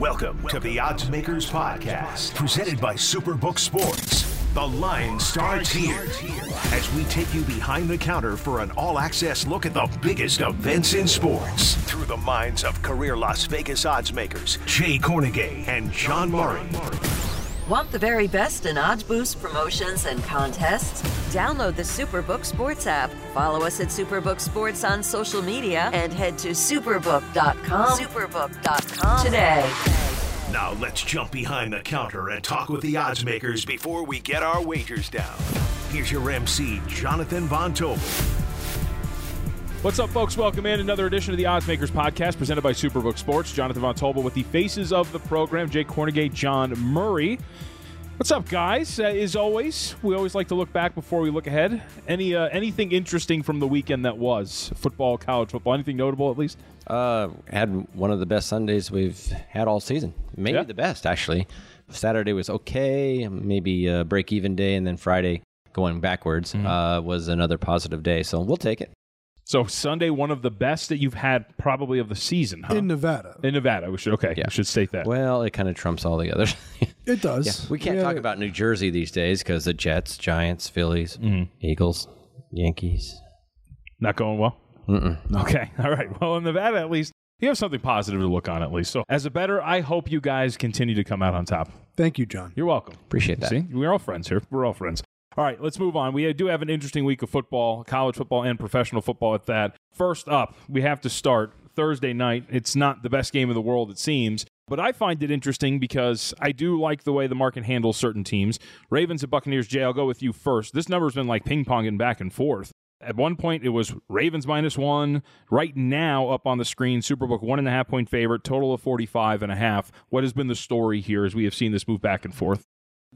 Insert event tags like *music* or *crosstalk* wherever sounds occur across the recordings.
Welcome to the Odds Makers Podcast, presented by Superbook Sports. The line starts here as we take you behind the counter for an all access look at the biggest events in sports through the minds of career Las Vegas odds makers Jay Kornegay and John Murray. Want the very best in odds boost promotions and contests? Download the Superbook Sports app, follow us at Superbook Sports on social media, and head to superbook.com. Superbook.com today. Now let's jump behind the counter and talk with the odds makers before we get our wagers down. Here's your MC, Jonathan Von Tobel. What's up, folks? Welcome in another edition of the Odds Makers podcast presented by Superbook Sports. Jonathan Von Tobel with the faces of the program, Jake Kornegay, John Murray. What's up, guys? Uh, as always, we always like to look back before we look ahead. Any uh, anything interesting from the weekend that was football, college football? Anything notable, at least? Uh, had one of the best Sundays we've had all season. Maybe Yeah. the best, actually. Saturday was okay, maybe a break even day, and then Friday going backwards Mm-hmm. uh, was another positive day. So we'll take it. So Sunday, one of the best that you've had probably of the season, huh? in Nevada. In Nevada, we should okay. Yeah. We should state that. Well, it kind of trumps all the others. *laughs* It does. we can't Yeah, talk about New Jersey these days because the Jets, Giants, Phillies, mm-hmm. Eagles, Yankees. Not going well. Okay, *laughs* all right. Well, in Nevada, at least you have something positive to look on, at least. So, as a better, I hope you guys continue to come out on top. Thank you, John. You're welcome. Appreciate that. See, we're all friends here. We're all friends. All right, let's move on. We do have an interesting week of football, college football, and professional football at that. First up, we have to start Thursday night. It's not the best game in the world, it seems. But I find it interesting because I do like the way the market handles certain teams. Ravens and Buccaneers, Jay, I'll go with you first. This number's been like ping ponging back and forth. At one point, it was Ravens minus one. Right now, up on the screen, Superbook one and a half point favorite, total of 45 and a half. What has been the story here as we have seen this move back and forth?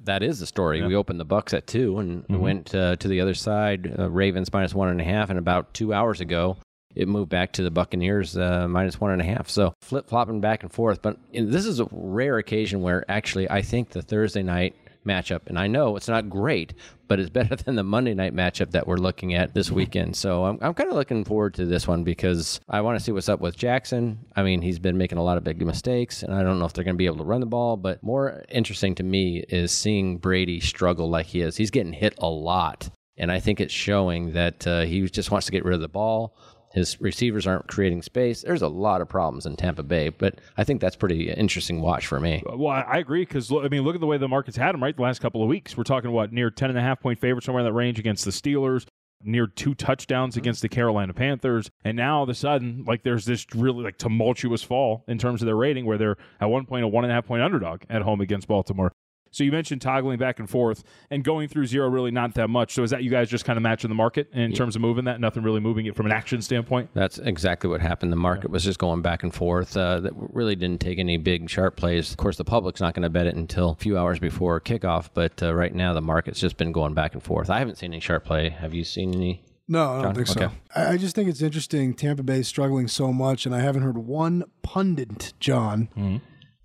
That is the story. We opened the Bucs at two and Mm-hmm. went uh, to the other side. Uh, Ravens minus one and a half, and about two hours ago, it moved back to the Buccaneers uh, minus one and a half. So flip flopping back and forth. But this is a rare occasion where actually I think the Thursday night matchup, and I know it's not great, but it's *laughs* better than the Monday night matchup that we're looking at this weekend. So I'm, I'm kind of looking forward to this one because I want to see what's up with Jackson. I mean, he's been making a lot of big mistakes, and I don't know if they're going to be able to run the ball. But more interesting to me is seeing Brady struggle like he is. He's getting hit a lot, and I think it's showing that uh, he just wants to get rid of the ball. His receivers aren't creating space. There's a lot of problems in Tampa Bay, but I think that's pretty interesting watch for me. Well, I agree because I mean, look at the way the market's had them right the last couple of weeks. We're talking what near ten and a half point favorite somewhere in that range against the Steelers, near two touchdowns mm-hmm. against the Carolina Panthers, and now all of a sudden, like there's this really like tumultuous fall in terms of their rating, where they're at one point a one and a half point underdog at home against Baltimore. So you mentioned toggling back and forth and going through zero, really not that much. So is that you guys just kind of matching the market in terms of moving that? Nothing really moving it from an action standpoint. That's exactly what happened. The market was just going back and forth. Uh, that really didn't take any big sharp plays. Of course, the public's not going to bet it until a few hours before kickoff. But uh, right now, the market's just been going back and forth. I haven't seen any sharp play. Have you seen any? No, I don't John? think so. Okay. I, I just think it's interesting. Tampa Bay is struggling so much, and I haven't heard one pundit, John, Mm-hmm.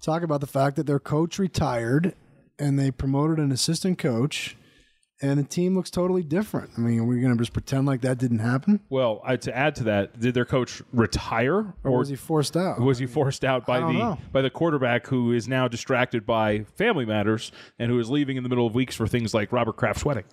talk about the fact that their coach retired and they promoted an assistant coach, and the team looks totally different. I mean, we're we going to just pretend like that didn't happen, Well, I, to add to that, did their coach retire or was he forced out? was he forced out by the know. by the quarterback who is now distracted by family matters and who is leaving in the middle of weeks for things like Robert Kraft's wedding?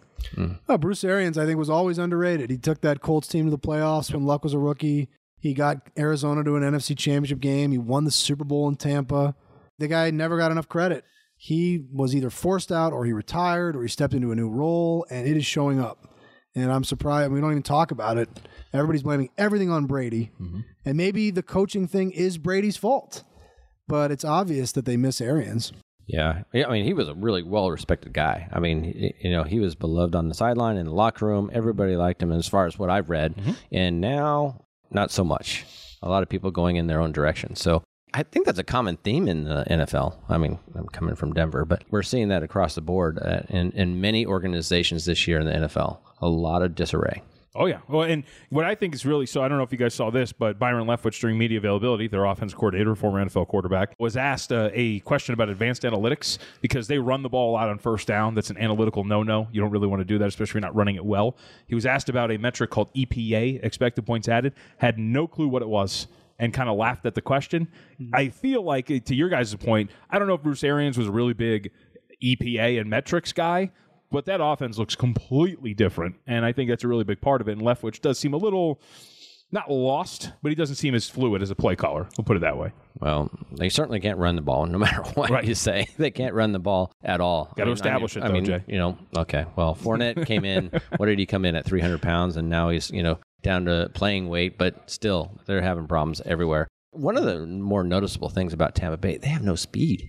Oh, Bruce Arians, I think, was always underrated. He took that Colts team to the playoffs when Luck was a rookie. He got Arizona to an NFC championship game. He won the Super Bowl in Tampa. The guy never got enough credit. He was either forced out or he retired or he stepped into a new role, and it is showing up. And I'm surprised. We don't even talk about it. Everybody's blaming everything on Brady. Mm-hmm. And maybe the coaching thing is Brady's fault. But it's obvious that they miss Arians. Yeah, Yeah, I mean, he was a really well-respected guy. I mean, you know, he was beloved on the sideline in the locker room. Everybody liked him, as far as what I've read. Mm-hmm. And now, not so much. A lot of people going in their own direction. So I think that's a common theme in the NFL. I mean, I'm coming from Denver, but we're seeing that across the board uh, in in many organizations this year in the NFL. A lot of disarray. Oh yeah. Well, and what I think is really so I don't know if you guys saw this, but Byron Leftwich during media availability, their offense coordinator, former NFL quarterback, was asked uh, a question about advanced analytics because they run the ball a lot on first down. That's an analytical no-no. You don't really want to do that, especially if you're not running it well. He was asked about a metric called EPA, expected points added, had no clue what it was. And kind of laughed at the question. Mm-hmm. I feel like, to your guys' point, I don't know if Bruce Arians was a really big EPA and metrics guy, but that offense looks completely different. And I think that's a really big part of it. And Leftwich does seem a little, not lost, but he doesn't seem as fluid as a play caller. We'll put it that way. Well, they certainly can't run the ball, no *laughs* matter what Right. you say. They can't run the ball at all. Gotta establish it, I mean, Jay. you know, okay. Well, Fournette came in. *laughs* What did he come in at? Three hundred pounds, and now he's you know down to playing weight. But still, they're having problems everywhere. One of the more noticeable things about Tampa Bay, they have no speed.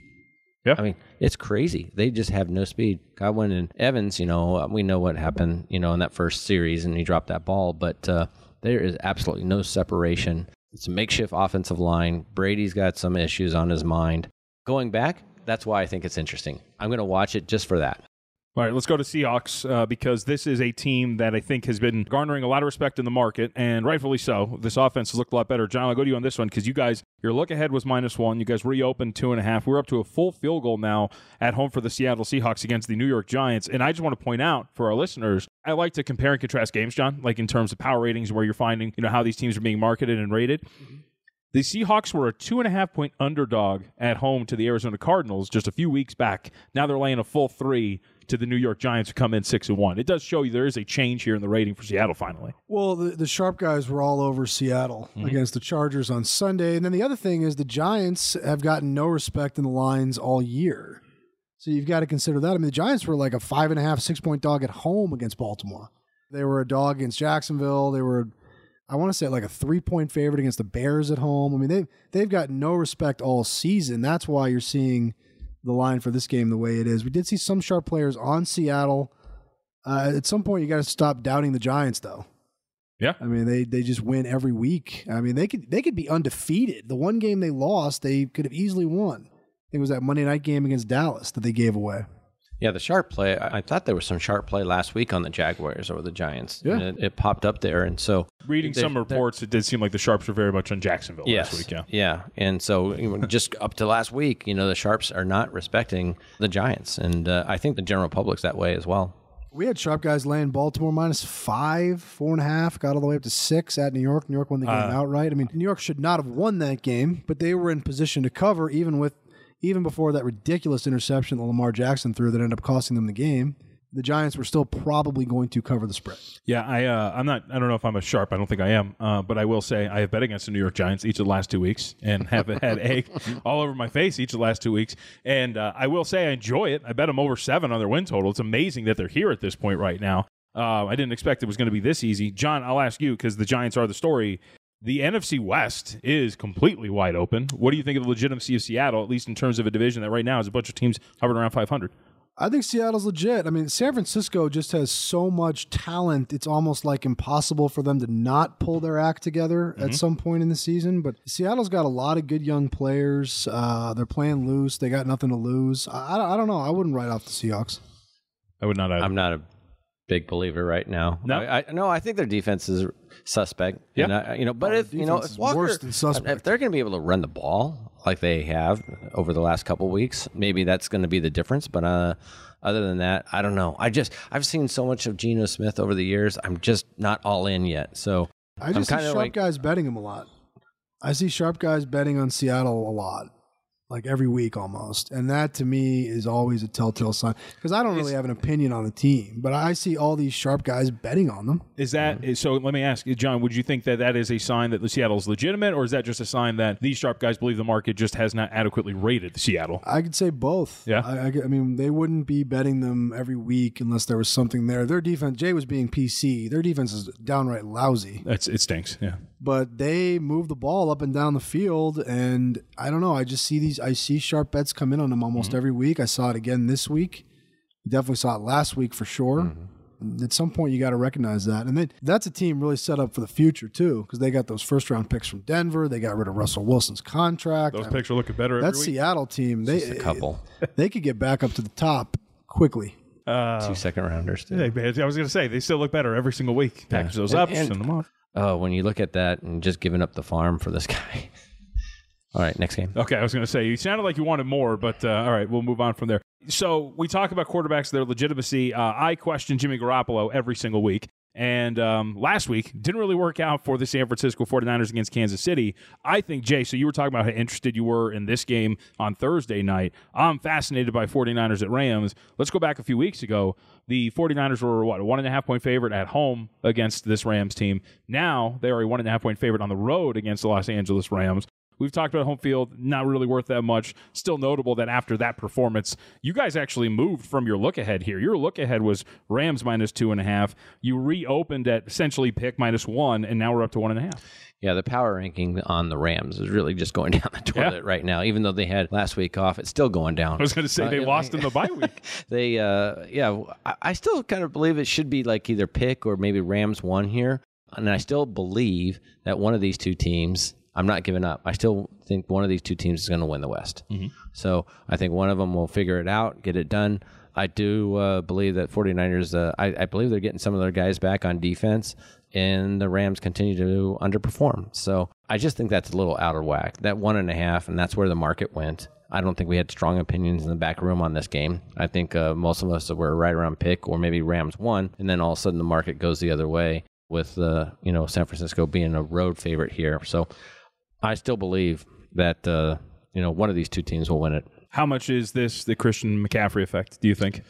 Yeah. I mean, it's crazy. They just have no speed. Godwin and Evans, you know, we know what happened, you know, in that first series, and he dropped that ball. But uh, there is absolutely no separation. It's a makeshift offensive line. Brady's got some issues on his mind. Going back, that's why I think it's interesting. I'm going to watch it just for that. All right, let's go to Seahawks uh, because this is a team that I think has been garnering a lot of respect in the market, and rightfully so. This offense has looked a lot better. John, I'll go to you on this one because you guys, your look ahead was minus one. You guys reopened two and a half. We're up to a full field goal now at home for the Seattle Seahawks against the New York Giants. And I just want to point out for our listeners, I like to compare and contrast games, John, like in terms of power ratings where you're finding, you know, how these teams are being marketed and rated. The Seahawks were a two and a half point underdog at home to the Arizona Cardinals just a few weeks back. Now they're laying a full three to the New York Giants, who come in six and one. It does show you there is a change here in the rating for Seattle. Finally, Well, the, the sharp guys were all over Seattle mm-hmm. against the Chargers on Sunday. And then the other thing is the Giants have gotten no respect in the lines all year. So you've got to consider that. I mean, the Giants were like a five and a half, six point dog at home against Baltimore. They were a dog against Jacksonville. They were, I want to say, like a three point favorite against the Bears at home. I mean, they've, they've got no respect all season. That's why you're seeing the line for this game the way it is. We did see some sharp players on Seattle. Uh, at some point, you got to stop doubting the Giants, though. yeah, I mean, they they just win every week. I mean, they could they could be undefeated. The one game they lost, they could have easily won. I think it was that Monday night game against Dallas that they gave away. Yeah, the sharp play. I I thought there was some sharp play last week on the Jaguars over the Giants. Yeah. And it, it popped up there, and so reading They're- some reports, it did seem like the Sharps were very much on Jacksonville yes, last week. Yeah, yeah, and so *laughs* just up to last week, you know, the sharps are not respecting the Giants, and uh, I think the general public's that way as well. We had sharp guys laying Baltimore minus five, four and a half, got all the way up to six at New York. New York won the game outright. I mean, New York should not have won that game, but they were in position to cover even with even before that ridiculous interception that Lamar Jackson threw that ended up costing them the game. The Giants were still probably going to cover the spread. yeah. I uh, I'm not. I don't know if I'm a sharp. I don't think I am. Uh, but I will say I have bet against the New York Giants each of the last two weeks and *laughs* have had egg *laughs* all over my face each of the last two weeks. And uh, I will say I enjoy it. I bet them over seven on their win total. It's amazing that they're here at this point right now. Uh, I didn't expect it was going to be this easy. John, I'll ask you because the Giants are the story. The NFC West is completely wide open. What do you think of the legitimacy of Seattle, at least in terms of a division that right now is a bunch of teams hovering around 500? I think Seattle's legit. I mean, San Francisco just has so much talent. It's almost like impossible for them to not pull their act together at some point in the season. But Seattle's got a lot of good young players. Uh, they're playing loose. They got nothing to lose. I, I, I don't know. I wouldn't write off the Seahawks. I would not. Either. I'm not a big believer right now. No? I, I, no, I think their defense is suspect. Yeah. And I- you know, but Oh, if you know, if Walker, worse than suspect. if they're going to be able to run the ball like they have over the last couple weeks, maybe that's going to be the difference. But uh, other than that, I don't know. I just I've seen so much of Geno Smith over the years. I'm just not all in yet. So I just see kinda sharp like- guys betting him a lot. I see sharp guys betting on Seattle a lot, like every week almost. And that to me is always a telltale sign because I don't really have an opinion on the team, but I see all these sharp guys betting on them. Is that is- so? Let me ask you, John. Would you think that that is a sign that the Seattle's legitimate, or is that just a sign that these sharp guys believe the market just has not adequately rated Seattle? I could say both. Yeah. I, I, I mean, they wouldn't be betting them every week unless there was something there. Their defense, Jay was being PC. Their defense is downright lousy, That's it stinks. Yeah. But they move the ball up and down the field. And I don't know. I just see these. I see sharp bets come in on them almost mm-hmm. every week. I saw it again this week. Definitely saw it last week for sure. Mm-hmm. At some point, you got to recognize that, and then that's a team really set up for the future too, because they got those first round picks from Denver. They got rid of Russell Wilson's contract. Those I mean, picks are looking better that every week. Seattle team, they just a couple, *laughs* they could get back up to the top quickly. Uh, two second rounders. Too. Hey, I was going to say they still look better every single week. Package those And- up, and- send them off. Oh, when you look at that and just giving up the farm for this *laughs* guy. All right, next game. Okay, I was going to say you sounded like you wanted more, but uh, all right, we'll move on from there. So we talk about quarterbacks, their legitimacy. Uh, I question Jimmy Garoppolo every single week, And um, last week didn't really work out for the San Francisco 49ers against Kansas City. I think, Jay, so you were talking about how interested you were in this game on Thursday night. I'm fascinated by 49ers at Rams. Let's go back a few weeks ago. The 49ers were, what, a one and a half point favorite at home against this Rams team. Now they are a one and a half point favorite on the road against the Los Angeles Rams. We've talked about home field, not really worth that much. Still notable that after that performance, you guys actually moved from your look ahead here. Your look ahead was Rams minus two and a half. You reopened at essentially pick minus one, and now we're up to one and a half. Yeah, the power ranking on the Rams is really just going *laughs* down the toilet Yeah. right now. Even though they had last week off, it's still going down. I was going to say they Uh, lost in the bye week. *laughs* they uh yeah I, I still kind of believe it should be like either pick or maybe rams one here and i still believe that one of these two teams i'm not giving up. I still think one of these two teams is going to win the west. So i think one of them will figure it out get it done. I do uh, believe that 49ers uh, I, I believe they're getting some of their guys back on defense and the rams continue to underperform. So i just think that's a little out of whack. That one and a half and that's where the market went. I don't think we had strong opinions in the back room on this game. I think uh, most of us were right around pick or maybe Rams one, and then all of a sudden the market goes the other way with uh, you know San Francisco being a road favorite here. So I still believe that uh, you know one of these two teams will win it. How much is this the Christian McCaffrey effect, do you think?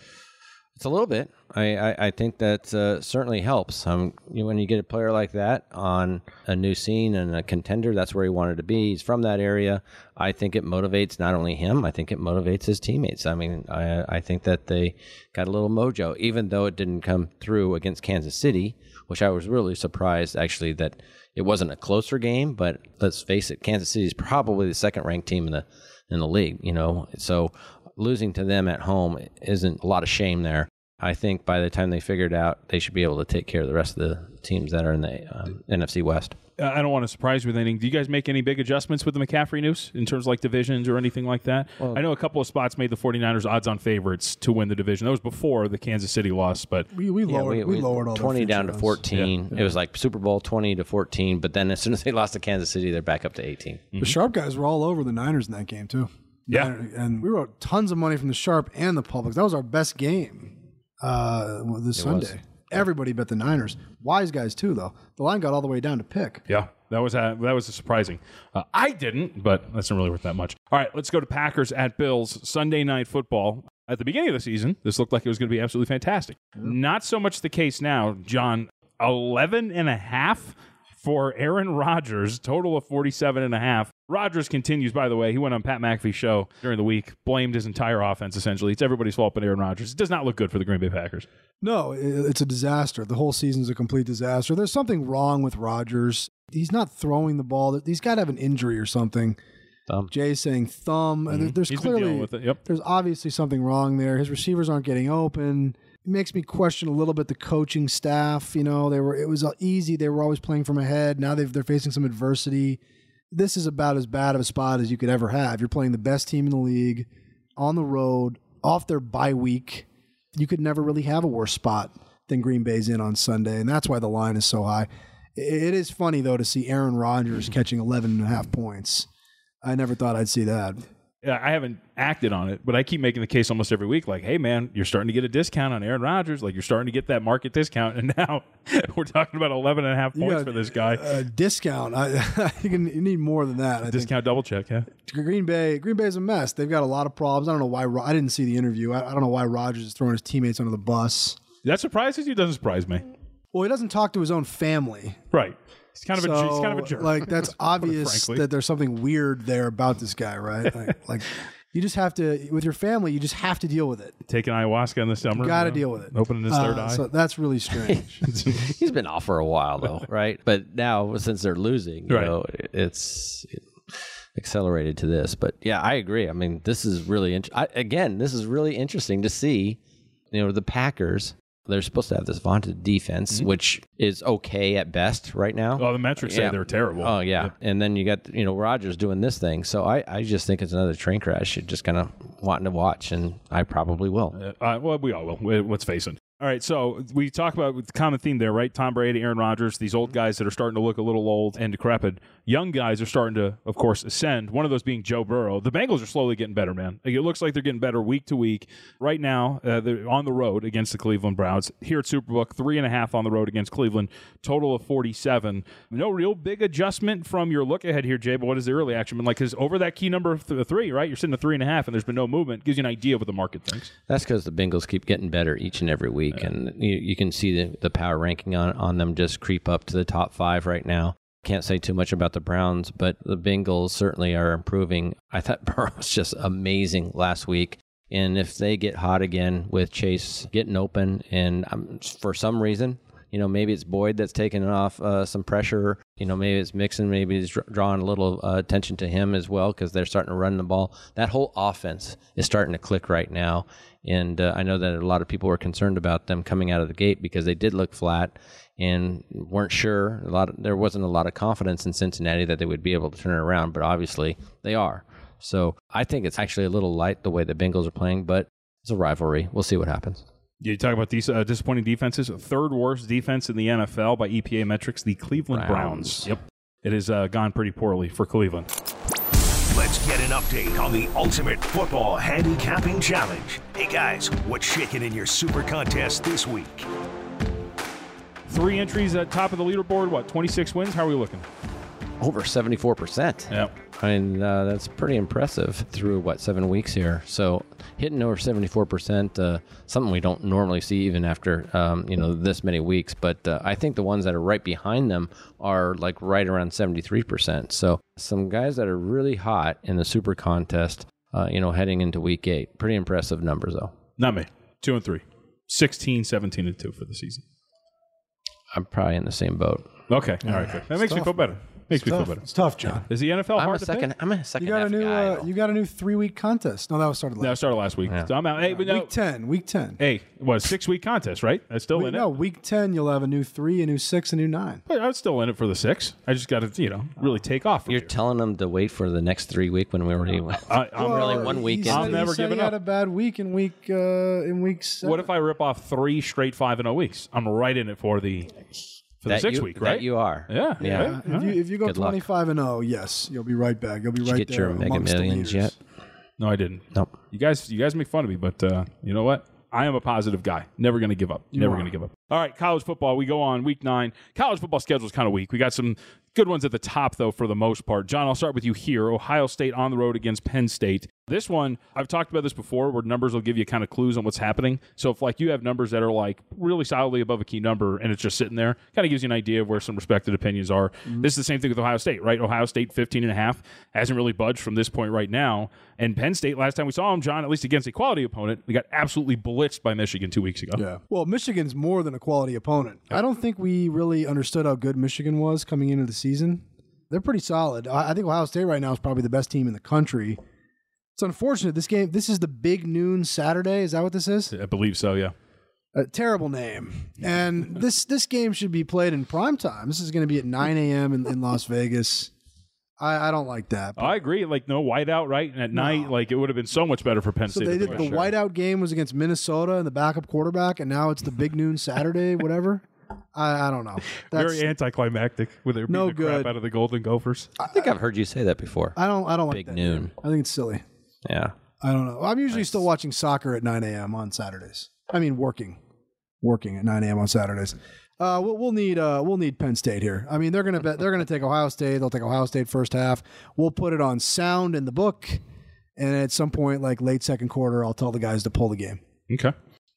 It's a little bit. I, I, I think that uh, certainly helps. Um, you know, when you get a player like that on a new scene and a contender, that's where he wanted to be. He's from that area. I think it motivates not only him. I think it motivates his teammates. I mean, I I think that they got a little mojo, even though it didn't come through against Kansas City, which I was really surprised actually that it wasn't a closer game. But let's face it, Kansas City is probably the second ranked team in the in the league. You know, so losing to them at home isn't a lot of shame there. I think by the time they figure it out, they should be able to take care of the rest of the teams that are in the um, NFC West. I don't want to surprise you with anything. Do you guys make any big adjustments with the McCaffrey news in terms of like divisions or anything like that? I know a couple of spots made the 49ers odds on favorites to win the division. That was before the Kansas City loss, but We, we lowered we, lowered all 20 down to future odds. 14. It was like Super Bowl 20 to 14, but then as soon as they lost to Kansas City, they're back up to 18. The Sharp guys were all over the Niners in that game too. Yeah. Niner- and we wrote tons of money from the Sharp and the Public. That was our best game uh, this Sunday. Everybody bet the Niners. Wise guys too, though. The line got all the way down to pick. Yeah, that was uh, that was surprising. Uh, I didn't, but that's not really worth that much. All right, let's go to Packers at Bills Sunday night football. At the beginning of the season, this looked like it was going to be absolutely fantastic. Not so much the case now, John. 11 and a half for Aaron Rodgers, total of 47 and a half. Rodgers continues, by the way, he went on Pat McAfee's show during the week, blamed his entire offense essentially. It's everybody's fault but Aaron Rodgers. It does not look good for the Green Bay Packers. No, it's a disaster. The whole season's a complete disaster. There's something wrong with Rodgers. He's not throwing the ball. He's got to have an injury or something. Thumb. Jay's saying thumb. There's Mm-hmm. He's been clearly with it. Yep. there's obviously something wrong there. His receivers aren't getting open. It makes me question a little bit the coaching staff. You know, they were it was uh, easy. They were always playing from ahead. Now they've, they're facing some adversity. This is about as bad of a spot as you could ever have. You're playing the best team in the league on the road off their bye week. You could never really have a worse spot than Green Bay's in on Sunday, and that's why the line is so high. It is funny though to see Aaron Rodgers catching 11 and a half points. I never thought I'd see that. Yeah, I haven't acted on it, but I keep making the case almost every week. Like, hey, man, you're starting to get a discount on Aaron Rodgers. Like, you're starting to get that market discount, and now *laughs* we're talking about 11 and a half points got for this guy. a discount. I, *laughs* you, you need more than that. I think. discount double check, yeah. Green Bay, Green Bay's a mess. They've got a lot of problems. I don't know why. I didn't see the interview. I, I don't know why Rodgers is throwing his teammates under the bus. That surprises you? Doesn't surprise me. Well, he doesn't talk to his own family. Right. He's kind of a he's kind of a So, jerk. Like that's *laughs* obvious that there's something weird there about this guy, right? Like, *laughs* like you just have to with your family. You just have to deal with it. Taking ayahuasca in the summer. Got to you know, deal with it. Opening his third Uh, eye. So that's really strange. *laughs* He's been off for a while though, right? But now since they're losing, you Right. know, it's accelerated to this. But yeah, I agree. I mean, this is really int- I, again, this is really interesting to see. You know, the Packers. They're supposed to have this vaunted defense, which is okay at best right now. Mm-hmm. oh, the metrics say they're terrible. Oh yeah, and then you got you know Rodgers doing this thing. So I, I just think it's another train crash. You're just kind of wanting to watch, and I probably will. Uh, well, we all will. We- Let's face it. All right, so we talk about the common theme there, right? Tom Brady, Aaron Rodgers, these old guys that are starting to look a little old and decrepit. Young guys are starting to, of course, ascend. One of those being Joe Burrow. The Bengals are slowly getting better, man. It looks like they're getting better week to week. Right now, uh, they're on the road against the Cleveland Browns. Here at Superbook, three and a half on the road against Cleveland, total of 47. No real big adjustment from your look ahead here, Jay, but what is the early action been like? Because over that key number of th- three, right? You're sitting at three and a half, and there's been no movement. Gives you an idea of what the market thinks. That's because the Bengals keep getting better each and every week, and you, you can see the, the power ranking on, on them just creep up to the top five right now. Can't say too much about the Browns, but the Bengals certainly are improving. I thought *laughs* Burrow was just amazing last week. And if they get hot again with Chase getting open, and um, for some reason, you know, maybe it's Boyd that's taking off uh, some pressure. You know, maybe it's Mixon. Maybe he's drawing a little uh, attention to him as well because they're starting to run the ball. That whole offense is starting to click right now. And uh, I know that a lot of people were concerned about them coming out of the gate because they did look flat and weren't sure. A lot of, there wasn't a lot of confidence in Cincinnati that they would be able to turn it around, but obviously they are. So I think it's actually a little light the way the Bengals are playing, but it's a rivalry. We'll see what happens. You talk about these uh, disappointing defenses. Third worst defense in the NFL by EPA metrics, the Cleveland Browns. Browns. Yep. It has uh, gone pretty poorly for Cleveland. Let's get an update on the Ultimate Football Handicapping Challenge. Hey guys, what's shaking in your super contest this week? Three entries at top of the leaderboard. What, 26 wins? How are we looking? Over 74%. Yep. I mean, uh, that's pretty impressive through what seven weeks here. So hitting over seventy four percent, uh, something we don't normally see even after um, you know this many weeks. But uh, I think the ones that are right behind them are like right around seventy three percent. So some guys that are really hot in the super contest, uh, you know, heading into week eight. Pretty impressive numbers though. Not me. Two and three. 16, 17, and two for the season. I'm probably in the same boat. Okay. All right. Good. That makes me feel better. Makes me feel better. It's tough, John. Is the NFL I'm hard a to second. pick? I'm a second. You got a half new guy, uh, though. you got a new three week contest. No, that was started No, it last. started last week. So I'm out. Hey, but no, week ten. Week ten. hey, what, six week contest, right? That's still Week- in no, it. week ten you'll have a new three, a new six, a new nine. But I was still in it for the six. I just got to, you know, really take off. from You're here. telling them to wait for the next three week when we already. I, I'm really really. one he week said- in. I'm never he said giving he had up. a bad week in week uh, in week seven. What if I rip off three straight five and zero weeks? I'm right in it for the for the that six you, week, right? That you are. Yeah, Yeah. yeah. If you, if you go Good luck. 25 and 0, yes, you'll be right back. You'll be Did you right get your Mega Millions yet? No, I didn't. Nope. You guys, you guys make fun of me, but uh, you know what? I am a positive guy. Never going to give up. Never going to give up. All right, college football. We go on week nine. College football schedule is kind of weak. We got some good ones at the top, though, for the most part. John, I'll start with you here. Ohio State on the road against Penn State. This one, I've talked about this before, where numbers will give you kind of clues on what's happening. So if like you have numbers that are like really solidly above a key number and it's just sitting there, kind of gives you an idea of where some respected opinions are. Mm-hmm. This is the same thing with Ohio State, right? Ohio State 15 and a half hasn't really budged from this point right now. And Penn State, last time we saw them, John, at least against a quality opponent, we got absolutely blitzed by Michigan two weeks ago. Yeah. Well, Michigan's more than a quality opponent. I don't think we really understood how good Michigan was coming into the season. They're pretty solid. I I think Ohio State right now is probably the best team in the country. It's unfortunate this game. This is the big noon Saturday. Is that what this is? I believe so, yeah. A terrible name. And *laughs* this this game should be played in prime time. This is going to be at 9 a.m. in, in Las Vegas. I, I don't like that. I agree. Like, no whiteout, right? And at night, like, it would have been so much better for Penn So State. they did play. the whiteout game was against Minnesota and the backup quarterback, and now it's the big noon Saturday, whatever. *laughs* I, I don't know. *laughs* That's, Very anticlimactic with their No no the crap good. out of the Golden Gophers. I think I've heard you say that before. I don't. I don't like Big that noon. I think it's silly. Yeah. I don't know. I'm usually still watching soccer at 9 a.m. on Saturdays. I mean, working, working at 9 a.m. on Saturdays. Uh, we'll, we'll need uh, we'll need Penn State here. I mean, they're gonna bet they're gonna take Ohio State. They'll take Ohio State first half. We'll put it on sound in the book, and at some point, like late second quarter, I'll tell the guys to pull the game. Okay.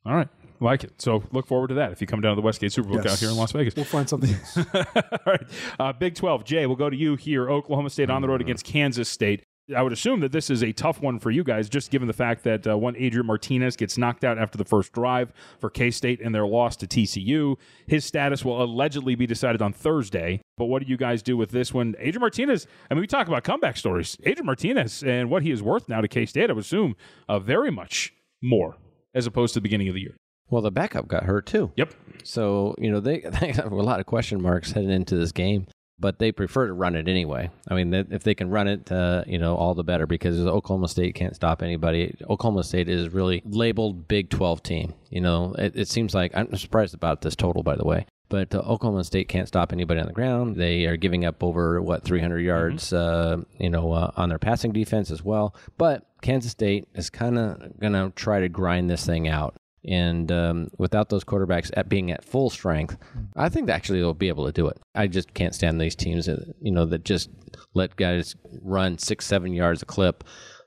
All right. Like it. So look forward to that if you come down to the Westgate Superbook Yes. out here in Las Vegas. We'll find something else. *laughs* All right. Uh, Big 12. Jay, we'll go to you here. Oklahoma State on the road against Kansas State. I would assume that this is a tough one for you guys, just given the fact that uh, one Adrian Martinez gets knocked out after the first drive for K State and their loss to TCU. His status will allegedly be decided on Thursday. But what do you guys do with this one? Adrian Martinez, I mean, we talk about comeback stories. Adrian Martinez and what he is worth now to K State, I would assume uh, very much more as opposed to the beginning of the year. Well, the backup got hurt too. Yep. So, you know, they, *laughs* they have a lot of question marks heading into this game, but they prefer to run it anyway. I mean, they- if they can run it, uh, you know, all the better because Oklahoma State can't stop anybody. Oklahoma State is really labeled Big 12 team. You know, it, it seems like, I'm surprised about this total, by the way. But uh, Oklahoma State can't stop anybody on the ground. They are giving up over what 300 yards, uh, you know, uh, on their passing defense as well. But Kansas State is kind of going to try to grind this thing out. And um, without those quarterbacks at being at full strength, I think actually they'll be able to do it. I just can't stand these teams that you know that just let guys run six, seven yards a clip.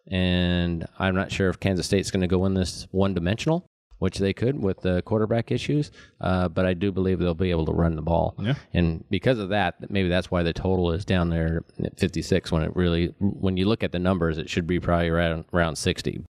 And I'm not sure if Kansas State's going to go in this one dimensional, which they could with the quarterback issues. Uh, but I do believe they'll be able to run the ball. Yeah. And because of that, maybe that's why the total is down there at 56 when it really, when you look at the numbers, it should be probably around, around 60.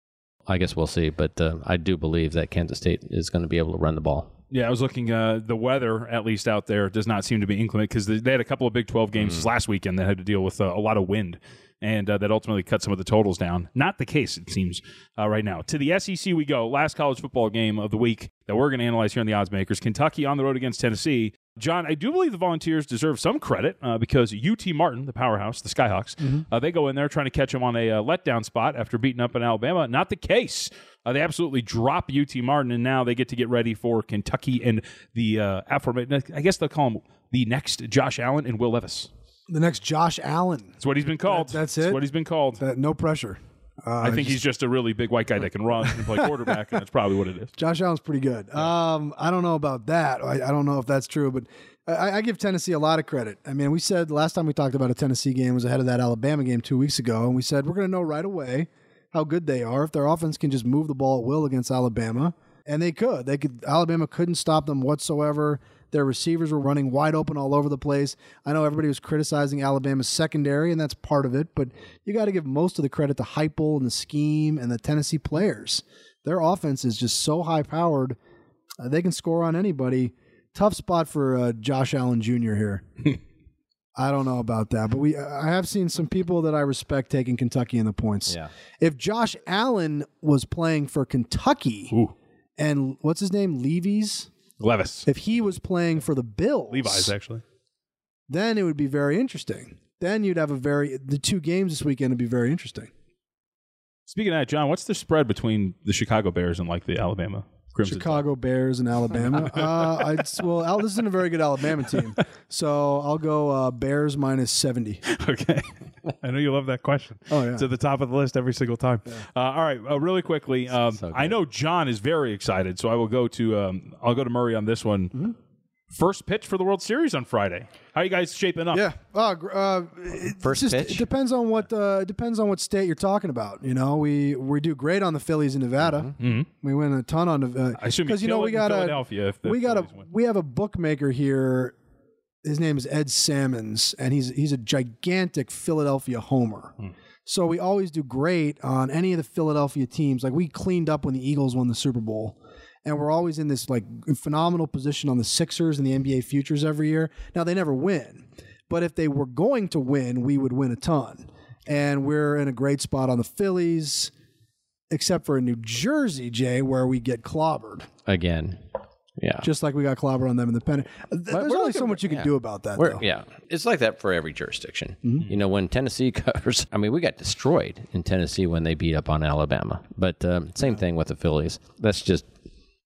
I guess we'll see. But uh, I do believe that Kansas State is going to be able to run the ball. Yeah, I was looking. Uh, the weather, at least out there, does not seem to be inclement because they had a couple of Big 12 games last weekend that had to deal with uh, a lot of wind, and uh, that ultimately cut some of the totals down. Not the case, it seems, uh, right now. To the SEC we go. Last college football game of the week that we're going to analyze here on the Odds Makers. Kentucky on the road against Tennessee. John, I do believe the Volunteers deserve some credit uh, because UT Martin, the powerhouse, the Skyhawks, uh, they go in there trying to catch them on a uh, letdown spot after beating up in Alabama. Not the case. Uh, they absolutely drop UT Martin, and now they get to get ready for Kentucky and the uh, aforementioned. I guess they'll call him the next Josh Allen and Will Levis. The next Josh Allen. That's what he's been called. That- that's That's it? what he's been called. That no pressure. Uh, I think he's just a really big white guy that can run and play *laughs* quarterback, and that's probably what it is. Josh Allen's pretty good. Um, I don't know about that. I, I don't know if that's true, but I, I give Tennessee a lot of credit. I mean, we said last time we talked about a Tennessee game was ahead of that Alabama game two weeks ago, and we said we're going to know right away how good they are if their offense can just move the ball at will against Alabama, and they could. They could. Alabama couldn't stop them whatsoever. Their receivers were running wide open all over the place. I know everybody was criticizing Alabama's secondary, and that's part of it, but you got to give most of the credit to Heupel and the scheme and the Tennessee players. Their offense is just so high powered, uh, they can score on anybody. Tough spot for uh, Josh Allen Jr. here. *laughs* I don't know about that, but we I have seen some people that I respect taking Kentucky in the points. Yeah. If Josh Allen was playing for Kentucky Ooh, and what's his name, Levy's, Levis. if he was playing for the Bills, Levi's, actually. then it would be very interesting. Then you'd have a very the two games this weekend would be very interesting. Speaking of that, John, what's the spread between the Chicago Bears and like the Alabama Crimson? Chicago Bears and Alabama. *laughs* uh, I'd, well, Al, this isn't a very good Alabama team, so I'll go uh, Bears minus seventy. Okay. I know you love that question. Oh, yeah. It's at the top of the list every single time. Uh, all right, uh, really quickly. Um, So. I know John is very excited, so I will go to um, I'll go to Murray on this one. Mm-hmm. First pitch for the World Series on Friday. How are you guys shaping up? Yeah. Uh, uh, First just, pitch? It depends on what uh, it depends on what state you're talking about. You know, we we do great on the Phillies in Nevada. We win a ton on the. Uh, I assume because you know we got a Philadelphia if we got a win. we have a bookmaker here. His name is Ed Salmons, and he's he's a gigantic Philadelphia homer. Hmm. So we always do great on any of the Philadelphia teams. Like we cleaned up when the Eagles won the Super Bowl. And we're always in this like phenomenal position on the Sixers and the NBA futures every year. Now they never win. But if they were going to win, we would win a ton. And we're in a great spot on the Phillies, except for in New Jersey, Jay, where we get clobbered Again. Yeah. just like we got clobbered on them in the pennant. There's only so much you can yeah. do about that. Though. yeah, it's like that for every jurisdiction. Mm-hmm. You know, when Tennessee *laughs* covers, I mean, we got destroyed in Tennessee when they beat up on Alabama. But um, same thing with the Phillies. That's just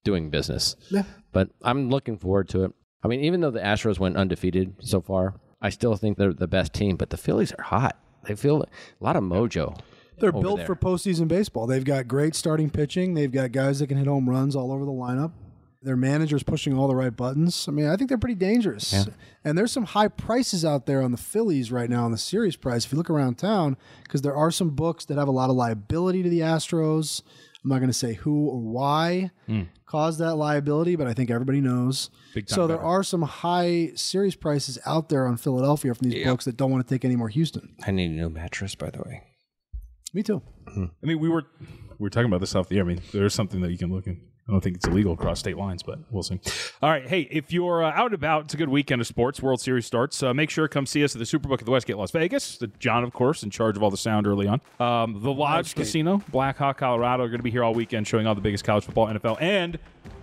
doing business. Yeah. But I'm looking forward to it. I mean, even though the Astros went undefeated so far, I still think they're the best team. But the Phillies are hot. They feel a lot of mojo. They're built there. for postseason baseball. They've got great starting pitching. They've got guys that can hit home runs all over the lineup. Their manager's pushing all the right buttons. I mean, I think they're pretty dangerous. And there's some high prices out there on the Phillies right now on the series price. If you look around town, because there are some books that have a lot of liability to the Astros. I'm not going to say who or why hmm. caused that liability, but I think everybody knows. Big time so there better. are some high series prices out there on Philadelphia from these books that don't want to take any more Houston. I need a new mattress, by the way. Me too. Hmm. I mean, we were we were talking about this off the air. I mean, there's something that you can look in. I don't think it's illegal across state lines, but we'll see. All right, hey, if you're uh, out and about, it's a good weekend of sports. World Series starts. Uh, make sure to come see us at the Superbook at the Westgate, Las Vegas. The John, of course, in charge of all the sound early on. Um, the Lodge Casino, Black Hawk, Colorado, are going to be here all weekend, showing all the biggest college football, NFL, and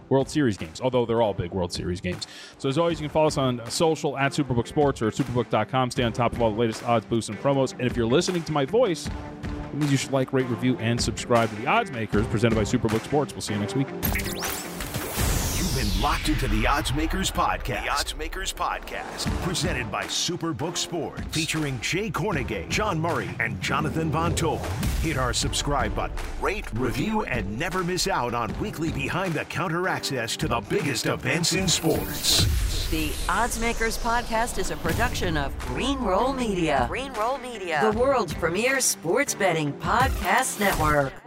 World Series games, although they're all big World Series games. So, as always, you can follow us on social at Superbook Sports or at superbook.com. Stay on top of all the latest odds, boosts, and promos. And if you're listening to my voice, it means you should like, rate, review, and subscribe to the Odds Makers presented by Superbook Sports. We'll see you next week. You've been locked into the Odds Makers Podcast. The Odds Makers Podcast, presented by Superbook Sports, featuring Jay Kornegay, John Murray, and Jonathan Von. Hit our subscribe button, rate, review, and never miss out on weekly behind the counter access to the biggest events in sports. The Odds Makers podcast is a production of Green Roll Media. Green Roll Media, the world's premier sports betting podcast network.